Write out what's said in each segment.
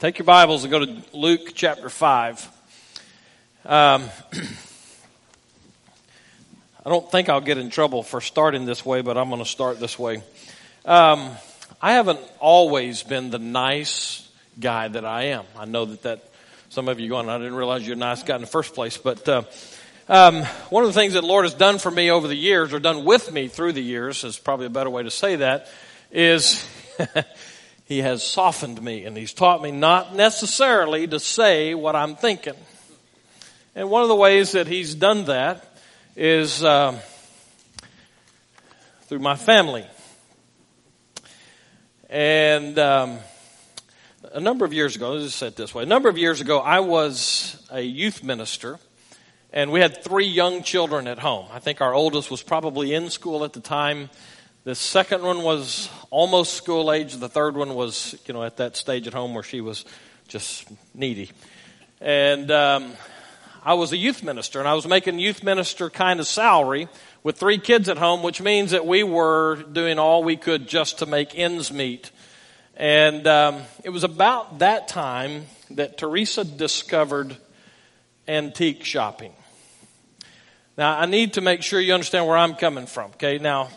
Take your Bibles and go to Luke chapter 5. Um, I don't think I'll get in trouble for starting this way, but I'm going to start this way. Um, I haven't always been the nice guy that I am. I know that, that some of you going, I didn't realize you're a nice guy in the first place, but uh, um, one of the things that Lord has done for me over the years, or done with me through the years, is probably a better way to say that, is He has softened me and He's taught me not necessarily to say what I'm thinking. And one of the ways that He's done that is uh, through my family. And um, a number of years ago, let's just say it this way. A number of years ago, I was a youth minister, and we had three young children at home. I think our oldest was probably in school at the time. The second one was almost school age. The third one was, you know, at that stage at home where she was just needy. And um, I was a youth minister, and I was making youth minister kind of salary with three kids at home, which means that we were doing all we could just to make ends meet. And um, it was about that time that Teresa discovered antique shopping. Now, I need to make sure you understand where I'm coming from, okay? Now,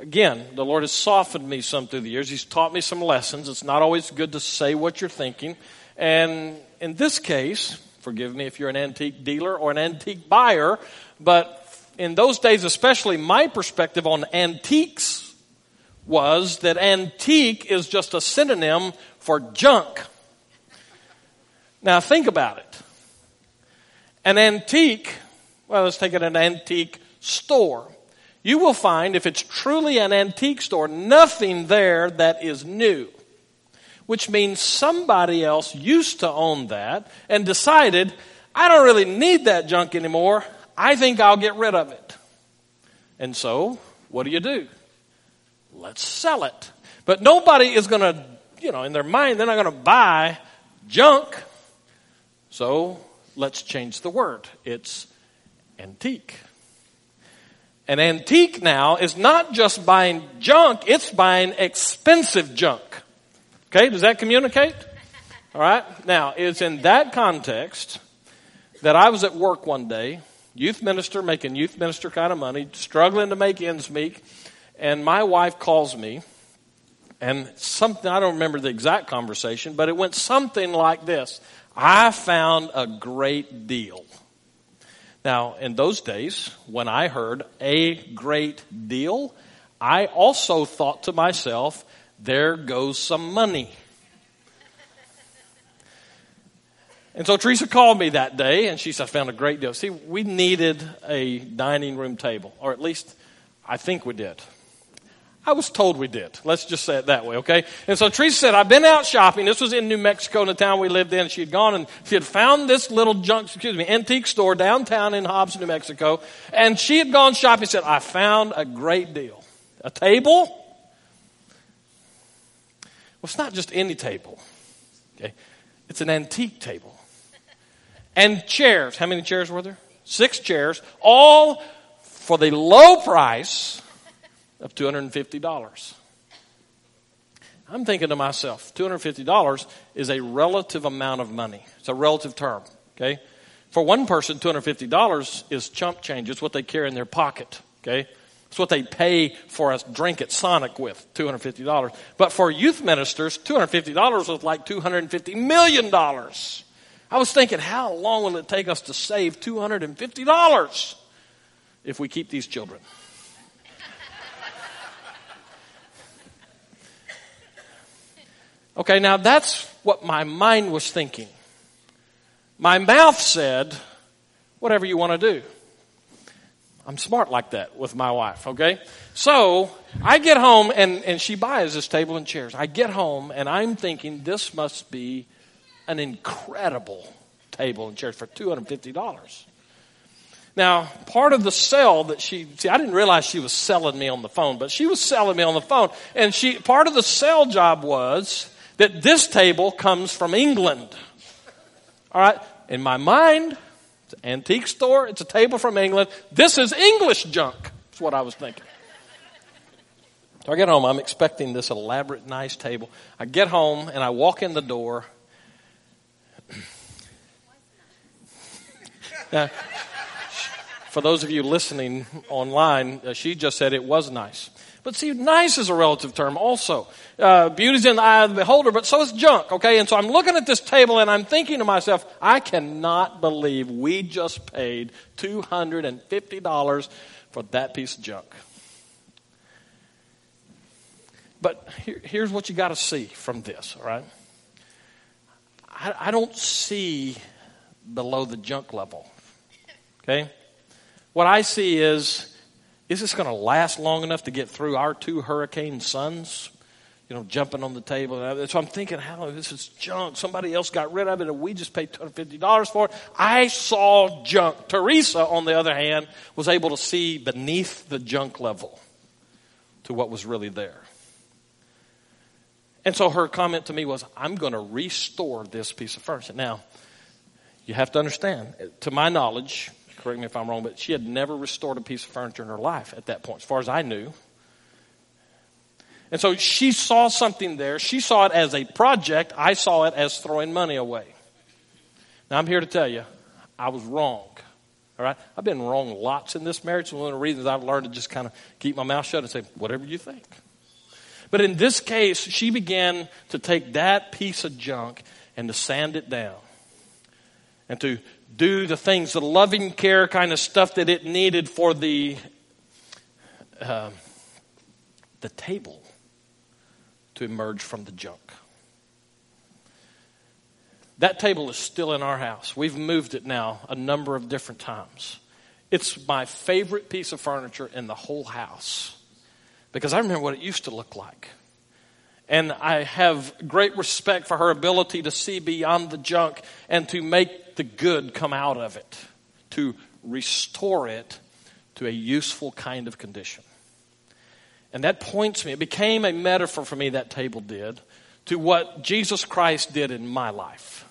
again, the Lord has softened me some through the years. He's taught me some lessons. It's not always good to say what you're thinking. And in this case, forgive me if you're an antique dealer or an antique buyer, but in those days, especially my perspective on antiques was that antique is just a synonym for junk. Now think about it. An antique, well, let's take it an antique store you will find, if it's truly an antique store, nothing there that is new. Which means somebody else used to own that and decided, I don't really need that junk anymore. I think I'll get rid of it. And so, what do you do? Let's sell it. But nobody is going to, you know, in their mind, they're not going to buy junk. So, let's change the word. It's antique. An antique now is not just buying junk, it's buying expensive junk. Okay, does that communicate? All right. Now, it's in that context that I was at work one day, youth minister, making youth minister kind of money, struggling to make ends meet, and my wife calls me, and something, I don't remember the exact conversation, but it went something like this I found a great deal. Now, in those days, when I heard a great deal, I also thought to myself, there goes some money. And so Teresa called me that day and she said, I found a great deal. See, we needed a dining room table, or at least I think we did. I was told we did. Let's just say it that way, okay? And so Teresa said, I've been out shopping. This was in New Mexico, in the town we lived in. She had gone and she had found this little junk, excuse me, antique store downtown in Hobbs, New Mexico. And she had gone shopping and said, I found a great deal. A table? Well, it's not just any table, okay? It's an antique table. And chairs. How many chairs were there? Six chairs, all for the low price of $250. I'm thinking to myself, $250 is a relative amount of money. It's a relative term, okay? For one person, $250 is chump change. It's what they carry in their pocket, okay? It's what they pay for a drink at Sonic with, $250. But for youth ministers, $250 was like $250 million. I was thinking, how long will it take us to save $250 if we keep these children? Okay, now that's what my mind was thinking. My mouth said, whatever you want to do. I'm smart like that with my wife, okay? So I get home and, and she buys this table and chairs. I get home and I'm thinking this must be an incredible table and chairs for $250. Now, part of the sell that she, see, I didn't realize she was selling me on the phone, but she was selling me on the phone. And she, part of the sell job was that this table comes from England. All right? In my mind, it's an antique store, it's a table from England. This is English junk. That's what I was thinking. So I get home, I'm expecting this elaborate, nice table. I get home and I walk in the door now, for those of you listening online, uh, she just said it was nice. But see, nice is a relative term also. Uh, beauty's in the eye of the beholder, but so is junk, okay? And so I'm looking at this table and I'm thinking to myself, I cannot believe we just paid $250 for that piece of junk. But here, here's what you got to see from this, all right? I, I don't see below the junk level, okay? What I see is is this going to last long enough to get through our two hurricane sons? You know, jumping on the table. So I'm thinking, how this is junk. Somebody else got rid of it, and we just paid $250 for it. I saw junk. Teresa, on the other hand, was able to see beneath the junk level to what was really there. And so her comment to me was, I'm going to restore this piece of furniture. Now, you have to understand, to my knowledge, correct me if I'm wrong, but she had never restored a piece of furniture in her life at that point, as far as I knew. And so she saw something there. She saw it as a project. I saw it as throwing money away. Now I'm here to tell you, I was wrong. All right? I've been wrong lots in this marriage. One of the reasons I've learned to just kind of keep my mouth shut and say, whatever you think. But in this case, she began to take that piece of junk and to sand it down and to do the things, the loving care kind of stuff that it needed for the uh, the table to emerge from the junk. That table is still in our house. We've moved it now a number of different times. It's my favorite piece of furniture in the whole house because I remember what it used to look like. And I have great respect for her ability to see beyond the junk and to make the good come out of it, to restore it to a useful kind of condition. And that points me, it became a metaphor for me, that table did, to what Jesus Christ did in my life.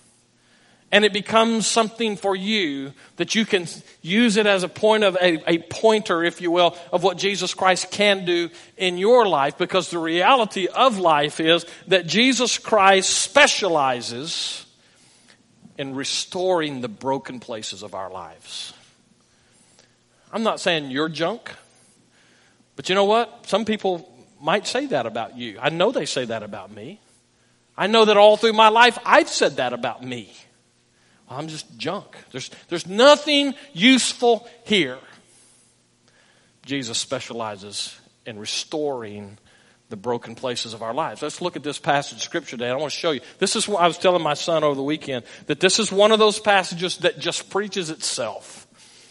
And it becomes something for you that you can use it as a point of a, a, pointer, if you will, of what Jesus Christ can do in your life. Because the reality of life is that Jesus Christ specializes in restoring the broken places of our lives. I'm not saying you're junk, but you know what? Some people might say that about you. I know they say that about me. I know that all through my life I've said that about me. I'm just junk. There's, there's nothing useful here. Jesus specializes in restoring the broken places of our lives. Let's look at this passage of scripture today. I want to show you. This is what I was telling my son over the weekend that this is one of those passages that just preaches itself.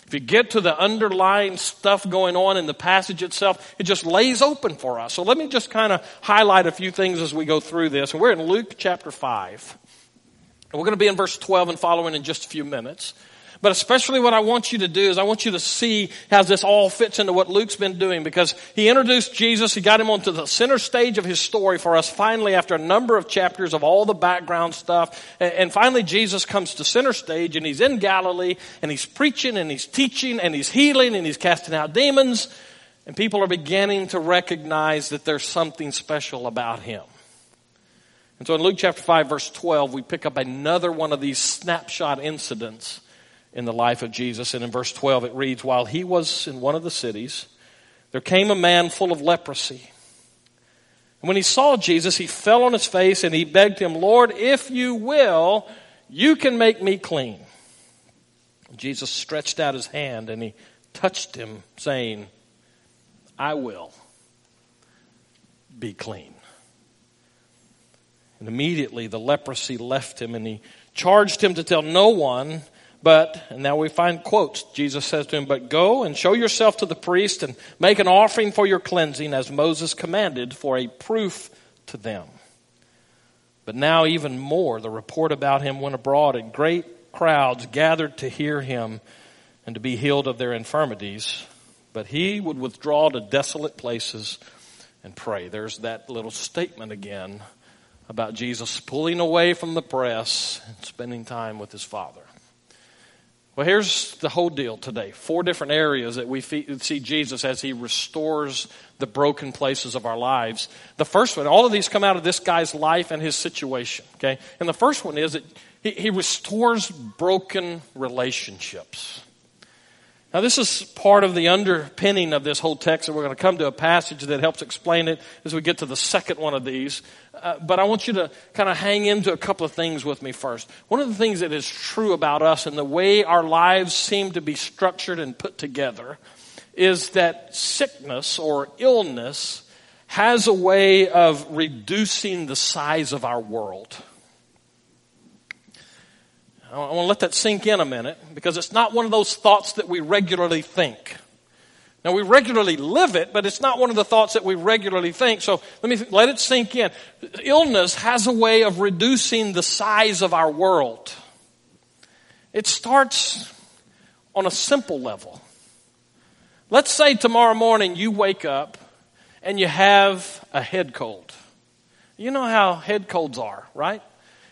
If you get to the underlying stuff going on in the passage itself, it just lays open for us. So let me just kind of highlight a few things as we go through this. And we're in Luke chapter 5. And we're going to be in verse 12 and following in just a few minutes. But especially what I want you to do is I want you to see how this all fits into what Luke's been doing because he introduced Jesus. He got him onto the center stage of his story for us finally after a number of chapters of all the background stuff. And finally Jesus comes to center stage and he's in Galilee and he's preaching and he's teaching and he's healing and he's casting out demons. And people are beginning to recognize that there's something special about him. And so in Luke chapter 5 verse 12, we pick up another one of these snapshot incidents in the life of Jesus. And in verse 12 it reads, While he was in one of the cities, there came a man full of leprosy. And when he saw Jesus, he fell on his face and he begged him, Lord, if you will, you can make me clean. Jesus stretched out his hand and he touched him, saying, I will be clean. And immediately the leprosy left him and he charged him to tell no one but, and now we find quotes. Jesus says to him, But go and show yourself to the priest and make an offering for your cleansing as Moses commanded for a proof to them. But now, even more, the report about him went abroad, and great crowds gathered to hear him and to be healed of their infirmities. But he would withdraw to desolate places and pray. There's that little statement again about Jesus pulling away from the press and spending time with his Father. Well, here's the whole deal today. Four different areas that we see Jesus as he restores the broken places of our lives. The first one, all of these come out of this guy's life and his situation, okay? And the first one is that he, he restores broken relationships. Now, this is part of the underpinning of this whole text, and we're going to come to a passage that helps explain it as we get to the second one of these. Uh, but I want you to kind of hang into a couple of things with me first. One of the things that is true about us and the way our lives seem to be structured and put together is that sickness or illness has a way of reducing the size of our world. I want to let that sink in a minute because it's not one of those thoughts that we regularly think. Now we regularly live it, but it's not one of the thoughts that we regularly think. So let me let it sink in. Illness has a way of reducing the size of our world. It starts on a simple level. Let's say tomorrow morning you wake up and you have a head cold. You know how head colds are, right?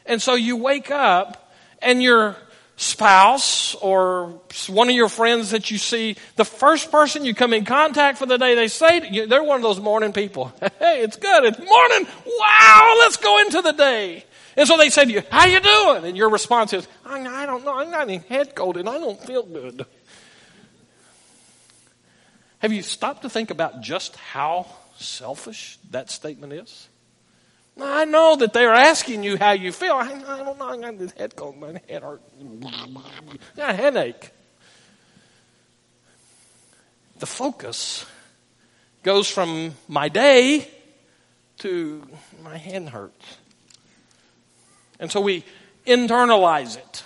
And so you wake up and your spouse or one of your friends that you see, the first person you come in contact for the day, they say you, they're one of those morning people. Hey, it's good. It's morning. Wow, let's go into the day. And so they say to you, how you doing? And your response is, I, I don't know. I'm not even head cold and I don't feel good. Have you stopped to think about just how selfish that statement is? I know that they're asking you how you feel. I, I don't know. I got this head cold. My head hurt. I got a headache. The focus goes from my day to my head hurts. And so we internalize it.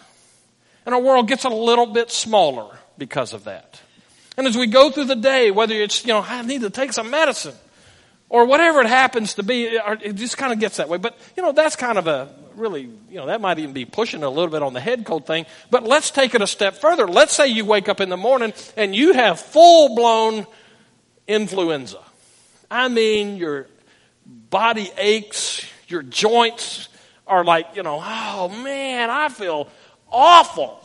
And our world gets a little bit smaller because of that. And as we go through the day, whether it's, you know, I need to take some medicine, or whatever it happens to be, it just kind of gets that way. But, you know, that's kind of a really, you know, that might even be pushing a little bit on the head cold thing. But let's take it a step further. Let's say you wake up in the morning and you have full blown influenza. I mean, your body aches, your joints are like, you know, oh man, I feel awful.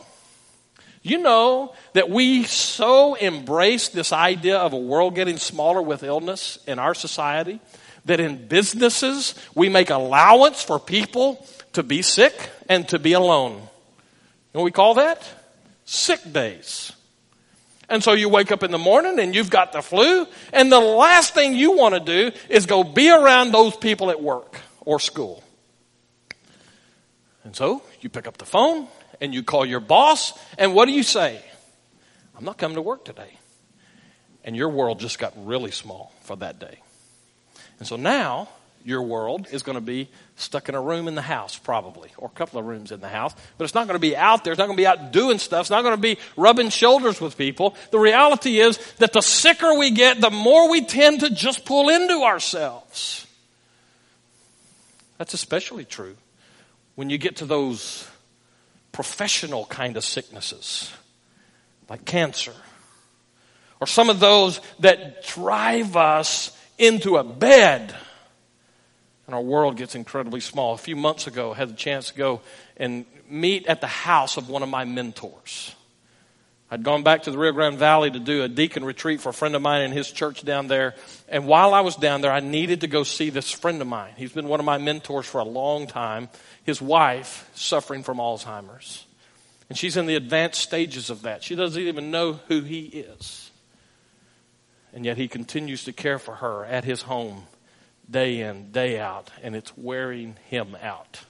You know that we so embrace this idea of a world getting smaller with illness in our society that in businesses we make allowance for people to be sick and to be alone. You know what we call that? Sick days. And so you wake up in the morning and you've got the flu, and the last thing you want to do is go be around those people at work or school. And so you pick up the phone and you call your boss, and what do you say? I'm not coming to work today. And your world just got really small for that day. And so now your world is going to be stuck in a room in the house, probably, or a couple of rooms in the house. But it's not going to be out there. It's not going to be out doing stuff. It's not going to be rubbing shoulders with people. The reality is that the sicker we get, the more we tend to just pull into ourselves. That's especially true when you get to those professional kind of sicknesses, like cancer, or some of those that drive us into a bed. And our world gets incredibly small. A few months ago, I had the chance to go and meet at the house of one of my mentors. I'd gone back to the Rio Grande Valley to do a deacon retreat for a friend of mine in his church down there. And while I was down there, I needed to go see this friend of mine. He's been one of my mentors for a long time. His wife suffering from Alzheimer's. And she's in the advanced stages of that. She doesn't even know who he is. And yet he continues to care for her at his home day in, day out. And it's wearing him out.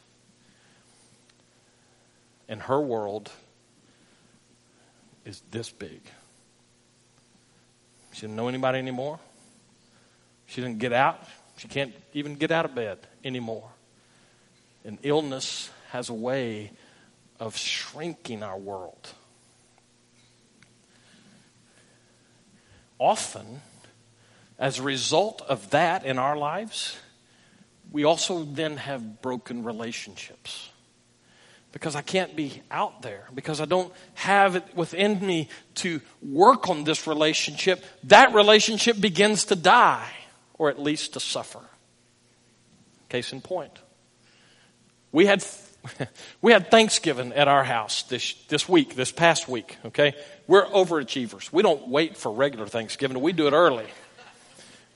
And her world is this big. She doesn't know anybody anymore. She doesn't get out. She can't even get out of bed anymore. And illness has a way of shrinking our world. Often, as a result of that in our lives, we also then have broken relationships because I can't be out there, because I don't have it within me to work on this relationship, that relationship begins to die, or at least to suffer. Case in point. We had we had Thanksgiving at our house this, this week, this past week, okay? We're overachievers. We don't wait for regular Thanksgiving, we do it early.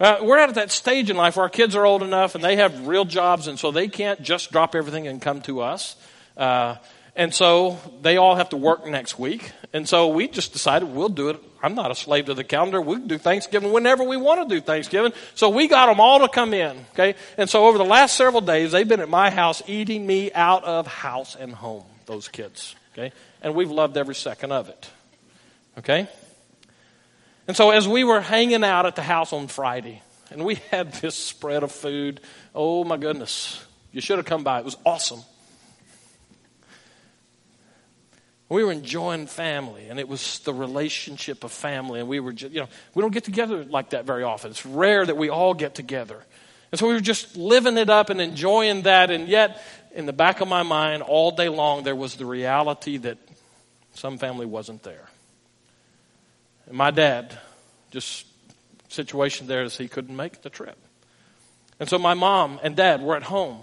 Uh, we're at that stage in life where our kids are old enough and they have real jobs, and so they can't just drop everything and come to us. Uh, and so they all have to work next week. And so we just decided we'll do it. I'm not a slave to the calendar. We do Thanksgiving whenever we want to do Thanksgiving. So we got them all to come in. Okay. And so over the last several days, they've been at my house eating me out of house and home, those kids. Okay. And we've loved every second of it. Okay. And so as we were hanging out at the house on Friday, and we had this spread of food, oh my goodness. You should have come by. It was awesome. We were enjoying family, and it was the relationship of family. And we were, just, you know, we don't get together like that very often. It's rare that we all get together. And so we were just living it up and enjoying that. And yet, in the back of my mind, all day long, there was the reality that some family wasn't there. And my dad, just situation there is he couldn't make the trip. And so my mom and dad were at home.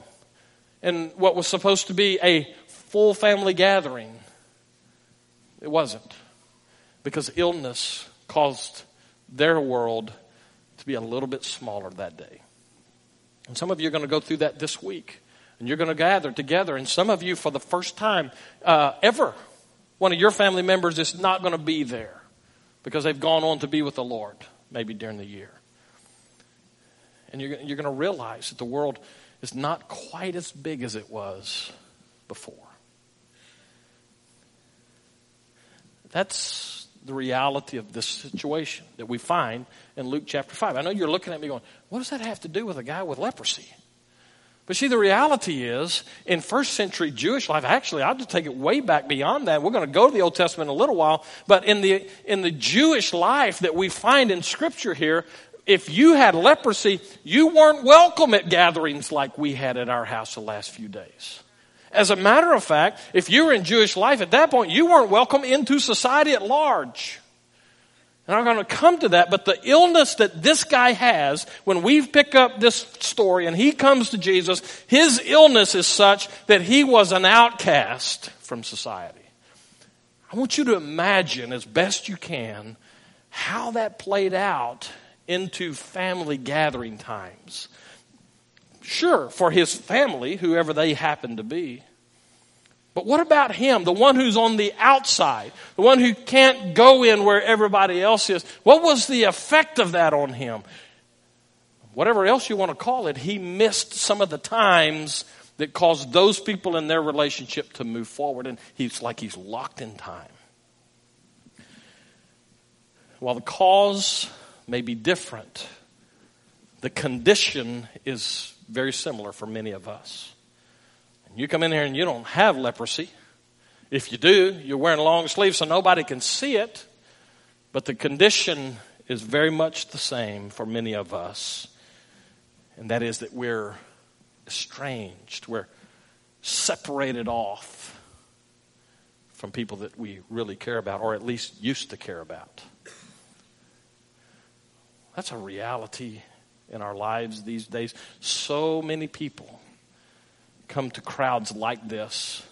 And what was supposed to be a full family gathering it wasn't. Because illness caused their world to be a little bit smaller that day. And some of you are going to go through that this week. And you're going to gather together. And some of you, for the first time uh, ever, one of your family members is not going to be there because they've gone on to be with the Lord, maybe during the year. And you're, you're going to realize that the world is not quite as big as it was before. That's the reality of this situation that we find in Luke chapter 5. I know you're looking at me going, what does that have to do with a guy with leprosy? But see, the reality is, in first century Jewish life, actually, I'll just take it way back beyond that. We're going to go to the Old Testament in a little while. But in the, in the Jewish life that we find in Scripture here, if you had leprosy, you weren't welcome at gatherings like we had at our house the last few days. As a matter of fact, if you were in Jewish life at that point, you weren't welcome into society at large. And I'm going to come to that, but the illness that this guy has, when we pick up this story and he comes to Jesus, his illness is such that he was an outcast from society. I want you to imagine as best you can how that played out into family gathering times. Sure, for his family, whoever they happen to be. But what about him, the one who's on the outside, the one who can't go in where everybody else is? What was the effect of that on him? Whatever else you want to call it, he missed some of the times that caused those people in their relationship to move forward, and he's like he's locked in time. While the cause may be different, the condition is very similar for many of us. And you come in here and you don't have leprosy. If you do, you're wearing long sleeves so nobody can see it. But the condition is very much the same for many of us. And that is that we're estranged, we're separated off from people that we really care about, or at least used to care about. That's a reality in our lives these days. So many people come to crowds like this.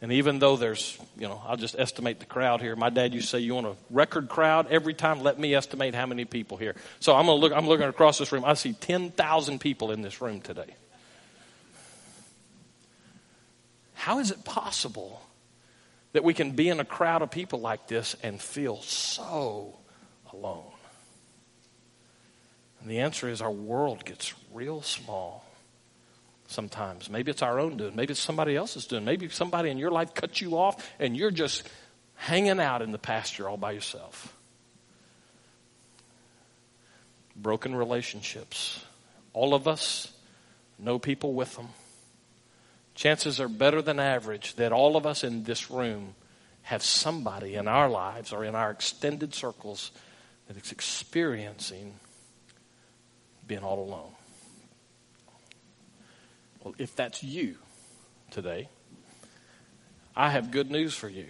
And even though there's, you know, I'll just estimate the crowd here. My dad used to say, "You want a record crowd? Every time, let me estimate how many people here." So I'm gonna look. I'm looking across this room. I see ten thousand people in this room today. How is it possible that we can be in a crowd of people like this and feel so alone? And the answer is our world gets real small sometimes. Maybe it's our own doing. Maybe it's somebody else's doing. Maybe somebody in your life cut you off and you're just hanging out in the pasture all by yourself. Broken relationships. All of us know people with them. Chances are better than average that all of us in this room have somebody in our lives or in our extended circles that is experiencing being all alone. Well, if that's you today, I have good news for you.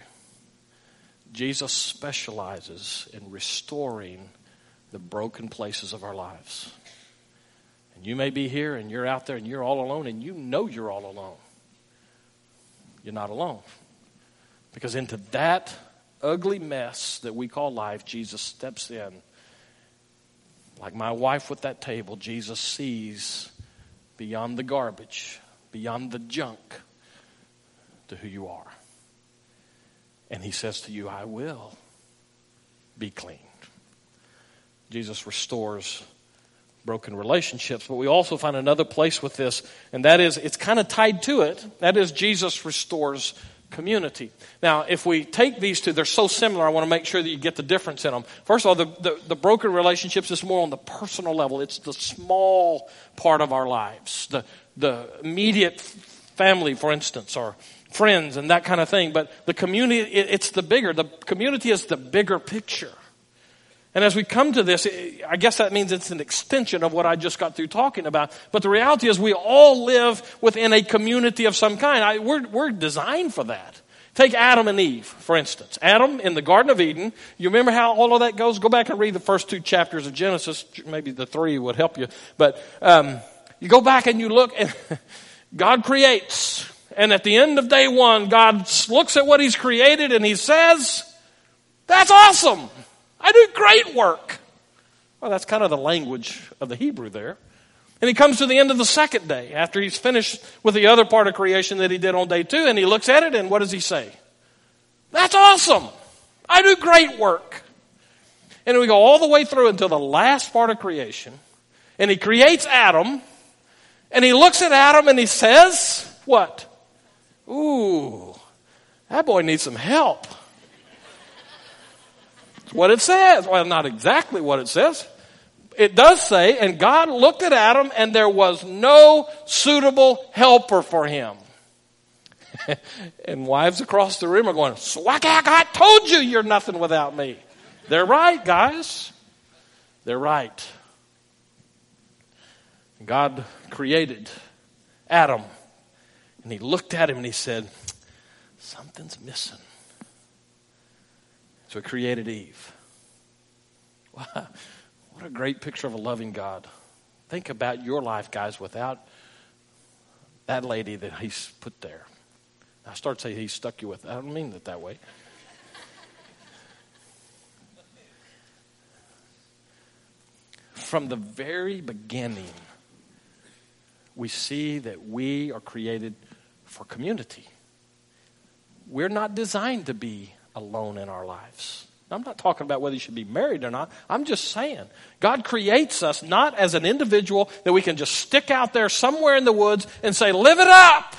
Jesus specializes in restoring the broken places of our lives. And you may be here and you're out there and you're all alone and you know you're all alone. you're not alone. Because into that ugly mess that we call life, Jesus steps in. Like my wife with that table, Jesus sees beyond the garbage, beyond the junk, to who you are. And he says to you, I will be cleaned. Jesus restores broken relationships. But we also find another place with this, and that is it's kind of tied to it. That is, Jesus restores community. Now, if we take these two, they're so similar, I want to make sure that you get the difference in them. First of all, the, the, the, broken relationships is more on the personal level, it's the small part of our lives, the, the immediate family, for instance, or friends and that kind of thing. But the community, it, it's the bigger. The community is the bigger picture. And as we come to this, I guess that means it's an extension of what I just got through talking about. But the reality is we all live within a community of some kind. I, we're, we're designed for that. Take Adam and Eve, for instance. Adam in the Garden of Eden. You remember how all of that goes? Go back and read the first two chapters of Genesis. Maybe the three would help you. But um, you go back and you look, and God creates. And at the end of day one, God looks at what He's created and He says, That's awesome. I do great work. Well, that's kind of the language of the Hebrew there. And he comes to the end of the second day after he's finished with the other part of creation that he did on day two, and he looks at it, and what does he say? That's awesome. I do great work. And we go all the way through until the last part of creation, and he creates Adam, and he looks at Adam and he says, What? Ooh, that boy needs some help what it says. Well, not exactly what it says. It does say, and God looked at Adam and there was no suitable helper for him. and wives across the room are going, Swakak, I told you you're nothing without me. They're right, guys. They're right. God created Adam and he looked at him and he said, Something's missing. So he created Eve. Wow, what a great picture of a loving God. Think about your life, guys, without that lady that he's put there. I start to say he stuck you with. I don't mean it that way. From the very beginning, we see that we are created for community. We're not designed to be alone in our lives. I'm not talking about whether you should be married or not. I'm just saying God creates us not as an individual that we can just stick out there somewhere in the woods and say, live it up.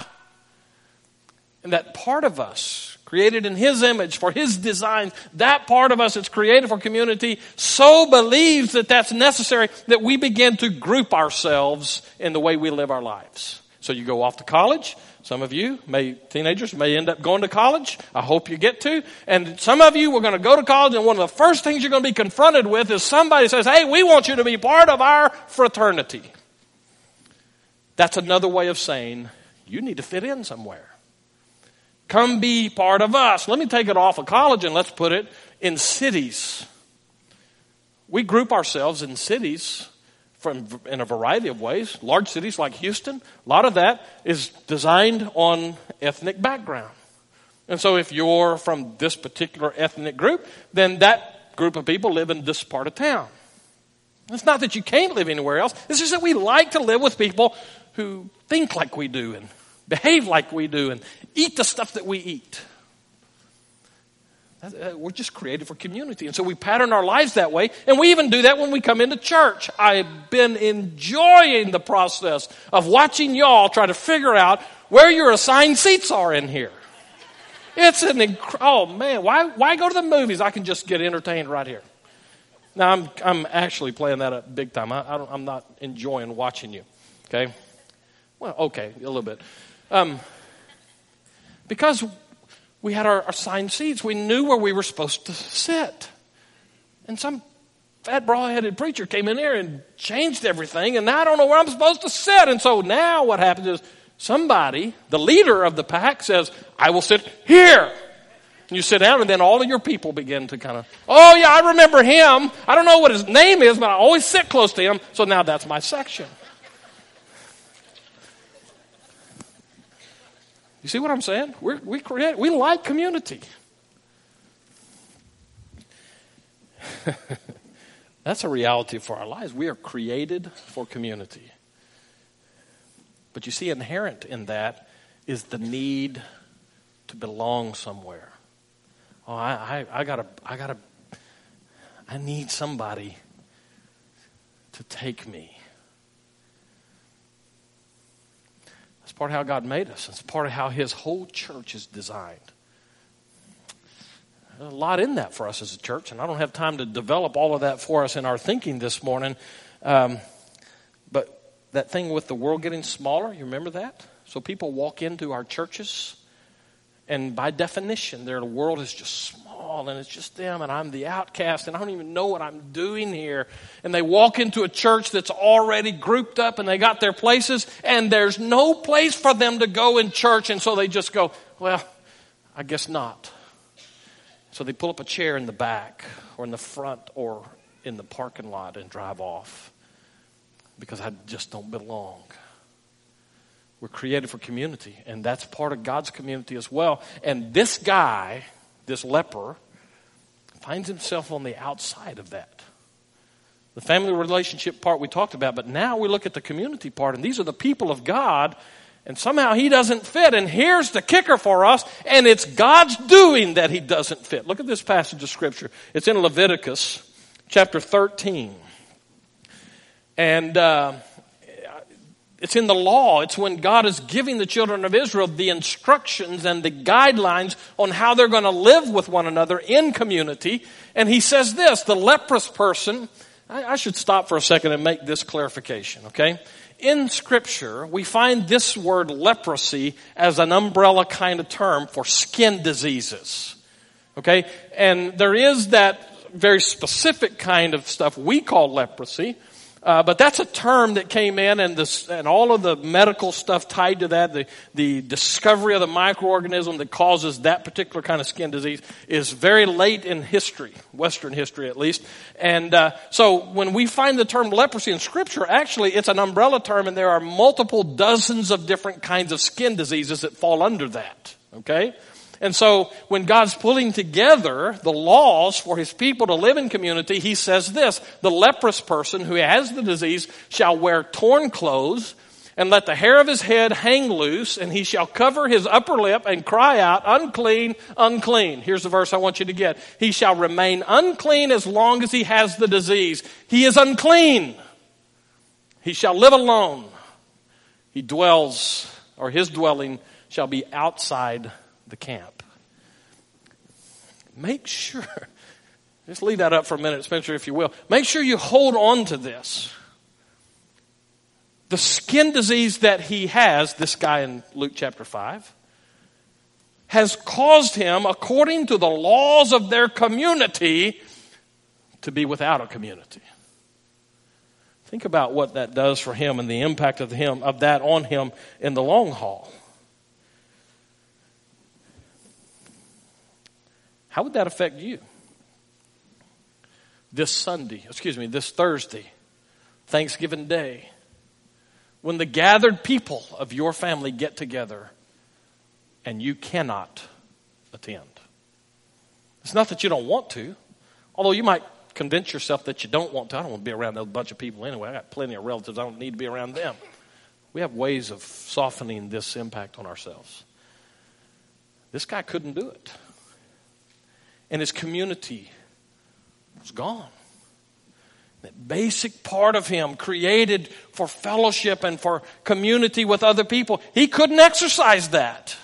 And that part of us, created in His image, for His design, that part of us that's created for community, so believes that that's necessary that we begin to group ourselves in the way we live our lives. So you go off to college, some of you may, teenagers may end up going to college. I hope you get to. And some of you, we're going to go to college and one of the first things you're going to be confronted with is somebody says, Hey, we want you to be part of our fraternity. That's another way of saying you need to fit in somewhere. Come be part of us. Let me take it off of college and let's put it in cities. We group ourselves in cities from, in a variety of ways. Large cities like Houston, a lot of that is designed on ethnic background. And so if you're from this particular ethnic group, then that group of people live in this part of town. It's not that you can't live anywhere else. It's just that we like to live with people who think like we do and behave like we do and eat the stuff that we eat. Uh, we're just created for community. And so we pattern our lives that way. And we even do that when we come into church. I've been enjoying the process of watching y'all try to figure out where your assigned seats are in here. It's an inc- oh man, why why go to the movies? I can just get entertained right here. Now I'm I'm actually playing that up big time. I, I am not enjoying watching you. Okay, well okay a little bit, um, because we had our assigned seats. We knew where we were supposed to sit. And some fat, broad headed preacher came in here and changed everything, and now I don't know where I'm supposed to sit. And so now what happens is somebody, the leader of the pack, says, I will sit here. And you sit down, and then all of your people begin to kind of, oh, yeah, I remember him. I don't know what his name is, but I always sit close to him, so now that's my section. You see what I'm saying? We're, we create, we like community. That's a reality for our lives. We are created for community. But you see, inherent in that is the need to belong somewhere. Oh, I, I, I gotta, I gotta, I need somebody to take me. That's part of how God made us. It's part of how His whole church is designed. There's a lot in that for us as a church, and I don't have time to develop all of that for us in our thinking this morning. Um, but that thing with the world getting smaller, you remember that? So people walk into our churches, and by definition, their world is just small, and it's just them, and I'm the outcast, and I don't even know what I'm doing here. And they walk into a church that's already grouped up, and they got their places, and there's no place for them to go in church, and so they just go, well, I guess not. So they pull up a chair in the back or in the front or in the parking lot and drive off because I just don't belong. We're created for community, and that's part of God's community as well. And this guy, this leper, finds himself on the outside of that. The family relationship part we talked about, but now we look at the community part, and these are the people of God and somehow he doesn't fit. And here's the kicker for us, and it's God's doing that he doesn't fit. Look at this passage of Scripture. It's in Leviticus chapter 13. And uh, it's in the law. It's when God is giving the children of Israel the instructions and the guidelines on how they're going to live with one another in community. And he says this the leprous person, I, I should stop for a second and make this clarification, okay? in Scripture, we find this word leprosy as an umbrella kind of term for skin diseases. Okay? And there is that very specific kind of stuff we call leprosy, uh, but that's a term that came in, and, this, and all of the medical stuff tied to that, the, the discovery of the microorganism that causes that particular kind of skin disease, is very late in history, Western history at least. And uh, so when we find the term leprosy in Scripture, actually it's an umbrella term, and there are multiple dozens of different kinds of skin diseases that fall under that. Okay? And so when God's pulling together the laws for his people to live in community, he says this, the leprous person who has the disease shall wear torn clothes and let the hair of his head hang loose and he shall cover his upper lip and cry out, unclean, unclean. Here's the verse I want you to get. He shall remain unclean as long as he has the disease. He is unclean. He shall live alone. He dwells, or his dwelling shall be outside the camp. Make sure, just leave that up for a minute, Spencer, if you will. Make sure you hold on to this. The skin disease that he has, this guy in Luke chapter 5, has caused him, according to the laws of their community, to be without a community. Think about what that does for him and the impact of him of that on him in the long haul. How would that affect you? This Sunday, excuse me, this Thursday, Thanksgiving Day, when the gathered people of your family get together and you cannot attend. It's not that you don't want to, although you might convince yourself that you don't want to. I don't want to be around a bunch of people anyway. I got plenty of relatives. I don't need to be around them. We have ways of softening this impact on ourselves. This guy couldn't do it and his community was gone. That basic part of him created for fellowship and for community with other people, he couldn't exercise that.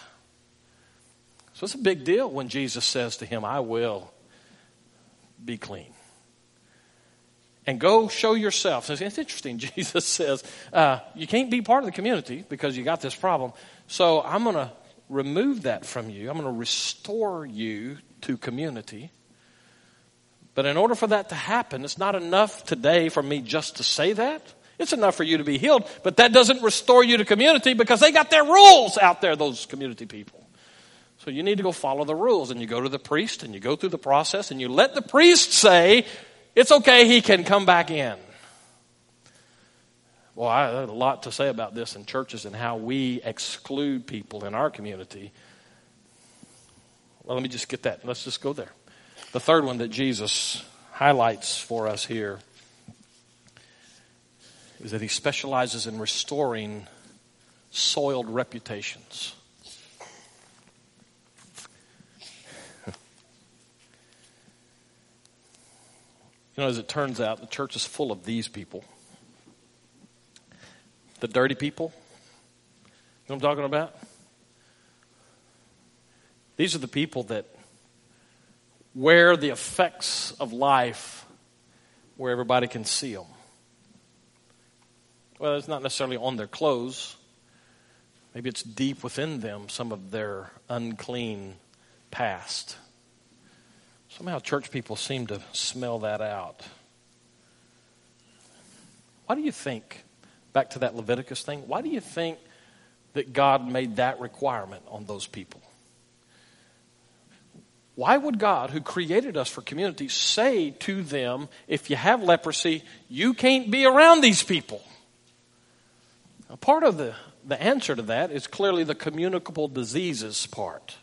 So it's a big deal when Jesus says to him, I will be clean. And go show yourself. It's interesting. Jesus says, uh, You can't be part of the community because you got this problem. So I'm going to remove that from you. I'm going to restore you to community. But in order for that to happen, it's not enough today for me just to say that. It's enough for you to be healed, but that doesn't restore you to community because they got their rules out there, those community people. So you need to go follow the rules and you go to the priest and you go through the process and you let the priest say, it's okay, he can come back in. Well, I have a lot to say about this in churches and how we exclude people in our community. Well, let me just get that. Let's just go there. The third one that Jesus highlights for us here is that he specializes in restoring soiled reputations. You know, as it turns out, the church is full of these people. The dirty people. You know what I'm talking about? These are the people that wear the effects of life where everybody can see them. Well, it's not necessarily on their clothes. Maybe it's deep within them, some of their unclean past. Somehow, church people seem to smell that out. Why do you think, back to that Leviticus thing, why do you think that God made that requirement on those people? Why would God, who created us for community, say to them, if you have leprosy, you can't be around these people? Now, part of the, the answer to that is clearly the communicable diseases part.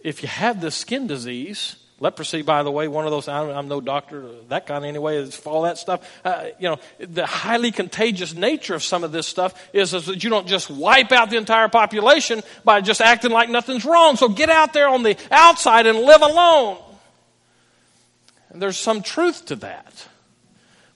If you have this skin disease, Leprosy, by the way, one of those, I'm, I'm no doctor, that kind of anyway, all that stuff. Uh, you know, the highly contagious nature of some of this stuff is, is that you don't just wipe out the entire population by just acting like nothing's wrong. So get out there on the outside and live alone. And there's some truth to that.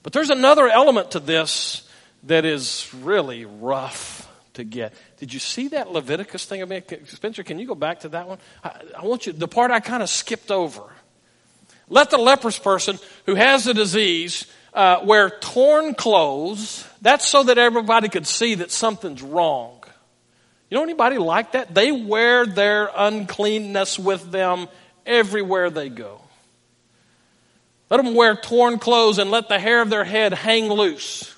But there's another element to this that is really rough to get. Did you see that Leviticus thing? I mean, Spencer, can you go back to that one? I, I want you, the part I kind of skipped over. Let the leprous person who has the disease uh, wear torn clothes. That's so that everybody could see that something's wrong. You know anybody like that? They wear their uncleanness with them everywhere they go. Let them wear torn clothes and let the hair of their head hang loose.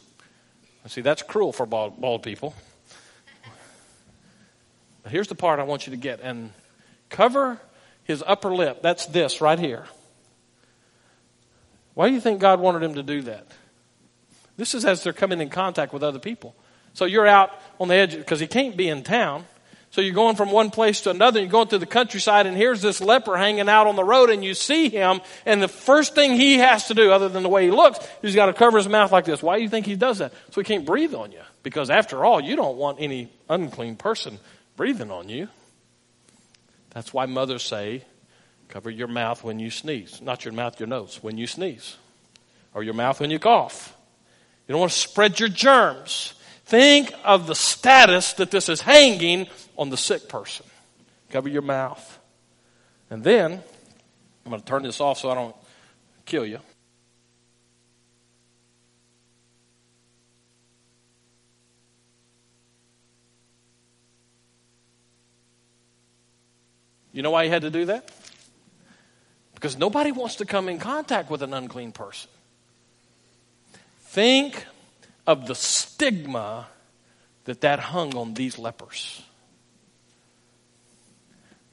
See, that's cruel for bald, bald people. But here's the part I want you to get and cover his upper lip. That's this right here. Why do you think God wanted him to do that? This is as they're coming in contact with other people. So you're out on the edge because he can't be in town. So you're going from one place to another, you're going through the countryside, and here's this leper hanging out on the road, and you see him, and the first thing he has to do, other than the way he looks, he's got to cover his mouth like this. Why do you think he does that? So he can't breathe on you. Because after all, you don't want any unclean person breathing on you. That's why mothers say, cover your mouth when you sneeze. Not your mouth, your nose, when you sneeze. Or your mouth when you cough. You don't want to spread your germs. Think of the status that this is hanging on the sick person. Cover your mouth. And then, I'm going to turn this off so I don't kill you. You know why he had to do that? Because nobody wants to come in contact with an unclean person. Think of the stigma that that hung on these lepers.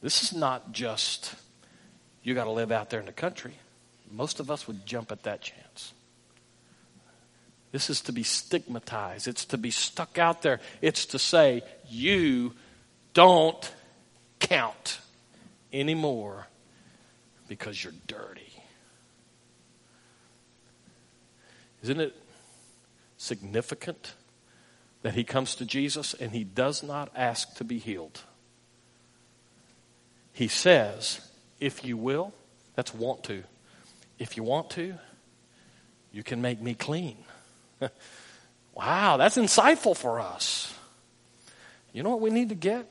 This is not just you got to live out there in the country. Most of us would jump at that chance. This is to be stigmatized. It's to be stuck out there. It's to say, you don't count anymore because you're dirty. Isn't it significant that he comes to Jesus and he does not ask to be healed? He says, if you will, that's want to. If you want to, you can make me clean. wow, that's insightful for us. You know what we need to get?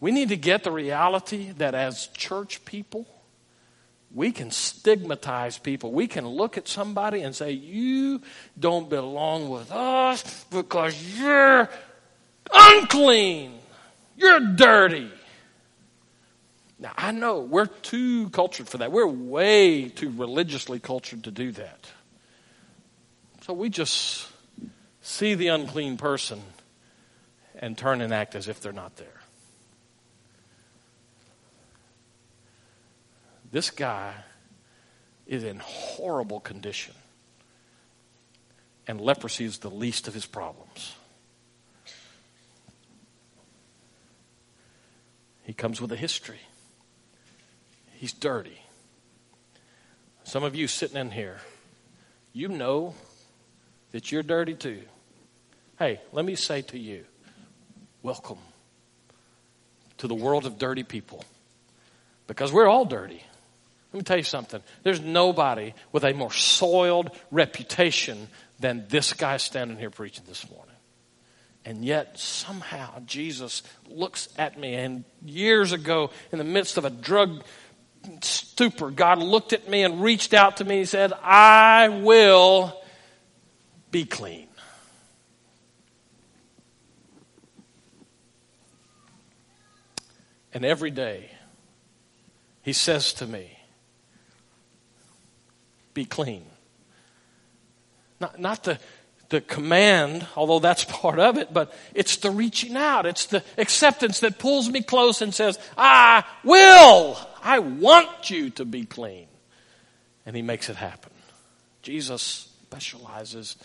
We need to get the reality that as church people, we can stigmatize people. We can look at somebody and say, You don't belong with us because you're unclean. You're dirty. Now, I know we're too cultured for that. We're way too religiously cultured to do that. So we just see the unclean person and turn and act as if they're not there. This guy is in horrible condition. and leprosy is the least of his problems. He comes with a history. He's dirty. Some of you sitting in here, you know that you're dirty too. Hey, let me say to you, welcome to the world of dirty people because we're all dirty. Let me tell you something. There's nobody with a more soiled reputation than this guy standing here preaching this morning. And yet, somehow, Jesus looks at me. And years ago, in the midst of a drug stupor, God looked at me and reached out to me and said, I will be clean. And every day, He says to me, Be clean. Not, not the, the command, although that's part of it, but it's the reaching out. It's the acceptance that pulls me close and says, I will. I want you to be clean. And he makes it happen. Jesus specializes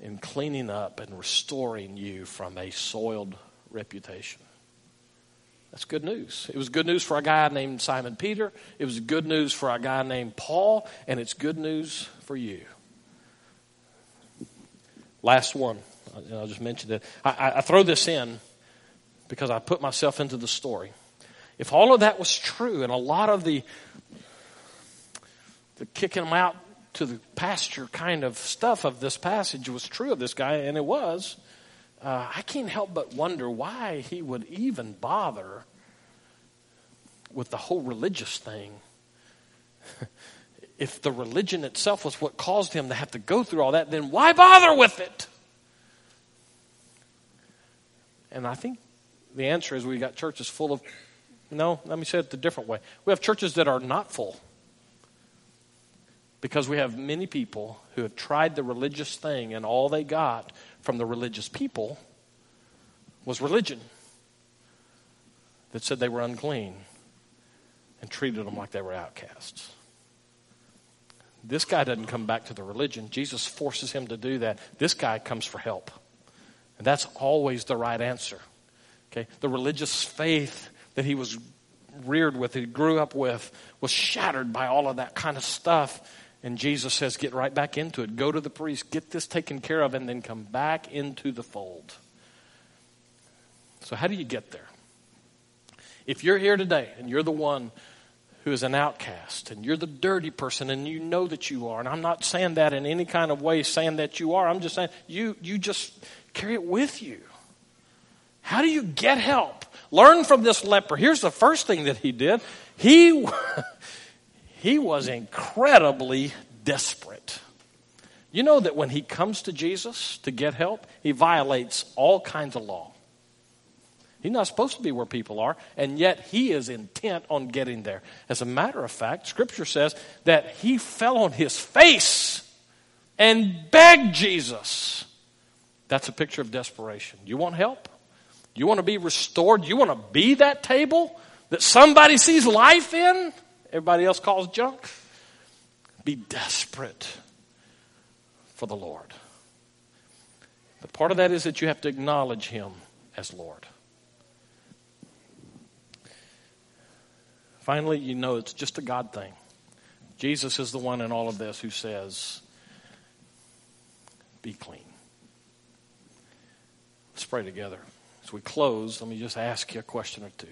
in cleaning up and restoring you from a soiled reputation. That's good news. It was good news for a guy named Simon Peter. It was good news for a guy named Paul, and it's good news for you. Last one. I'll just mention it. I, I throw this in because I put myself into the story. If all of that was true, and a lot of the the kicking him out to the pasture kind of stuff of this passage was true of this guy, and it was, uh, I can't help but wonder why he would even bother with the whole religious thing. if the religion itself was what caused him to have to go through all that, then why bother with it? And I think the answer is we've got churches full of, no, let me say it a different way. We have churches that are not full. Because we have many people who have tried the religious thing and all they got from the religious people was religion that said they were unclean and treated them like they were outcasts. This guy doesn't come back to the religion. Jesus forces him to do that. This guy comes for help. And that's always the right answer. Okay? The religious faith that he was reared with, he grew up with, was shattered by all of that kind of stuff. And Jesus says, get right back into it. Go to the priest, get this taken care of, and then come back into the fold. So, how do you get there? If you're here today and you're the one who is an outcast and you're the dirty person and you know that you are and i'm not saying that in any kind of way saying that you are i'm just saying you you just carry it with you how do you get help learn from this leper here's the first thing that he did he he was incredibly desperate you know that when he comes to jesus to get help he violates all kinds of law He's not supposed to be where people are, and yet he is intent on getting there. As a matter of fact, Scripture says that he fell on his face and begged Jesus. That's a picture of desperation. You want help? You want to be restored? You want to be that table that somebody sees life in? Everybody else calls junk? Be desperate for the Lord. But part of that is that you have to acknowledge Him as Lord. Finally, you know it's just a God thing. Jesus is the one in all of this who says, Be clean. Let's pray together. As we close, let me just ask you a question or two.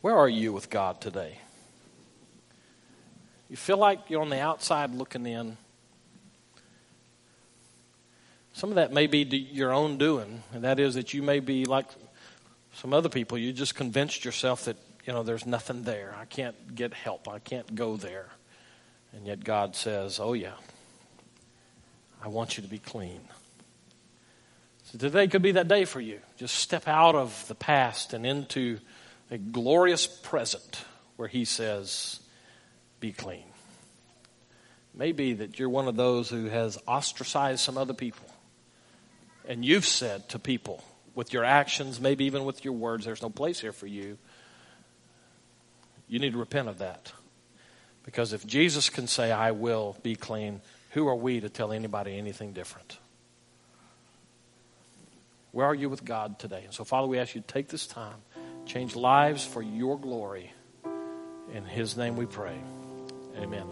Where are you with God today? You feel like you're on the outside looking in. Some of that may be your own doing, and that is that you may be like some other people, you just convinced yourself that, you know, there's nothing there. I can't get help. I can't go there. And yet God says, oh, yeah, I want you to be clean. So today could be that day for you. Just step out of the past and into a glorious present where he says, Be clean. Maybe that you're one of those who has ostracized some other people. And you've said to people, with your actions, maybe even with your words, there's no place here for you. You need to repent of that. Because if Jesus can say, I will be clean, who are we to tell anybody anything different? Where are you with God today? And so, Father, we ask you to take this time Change lives for your glory. In His name we pray. Amen.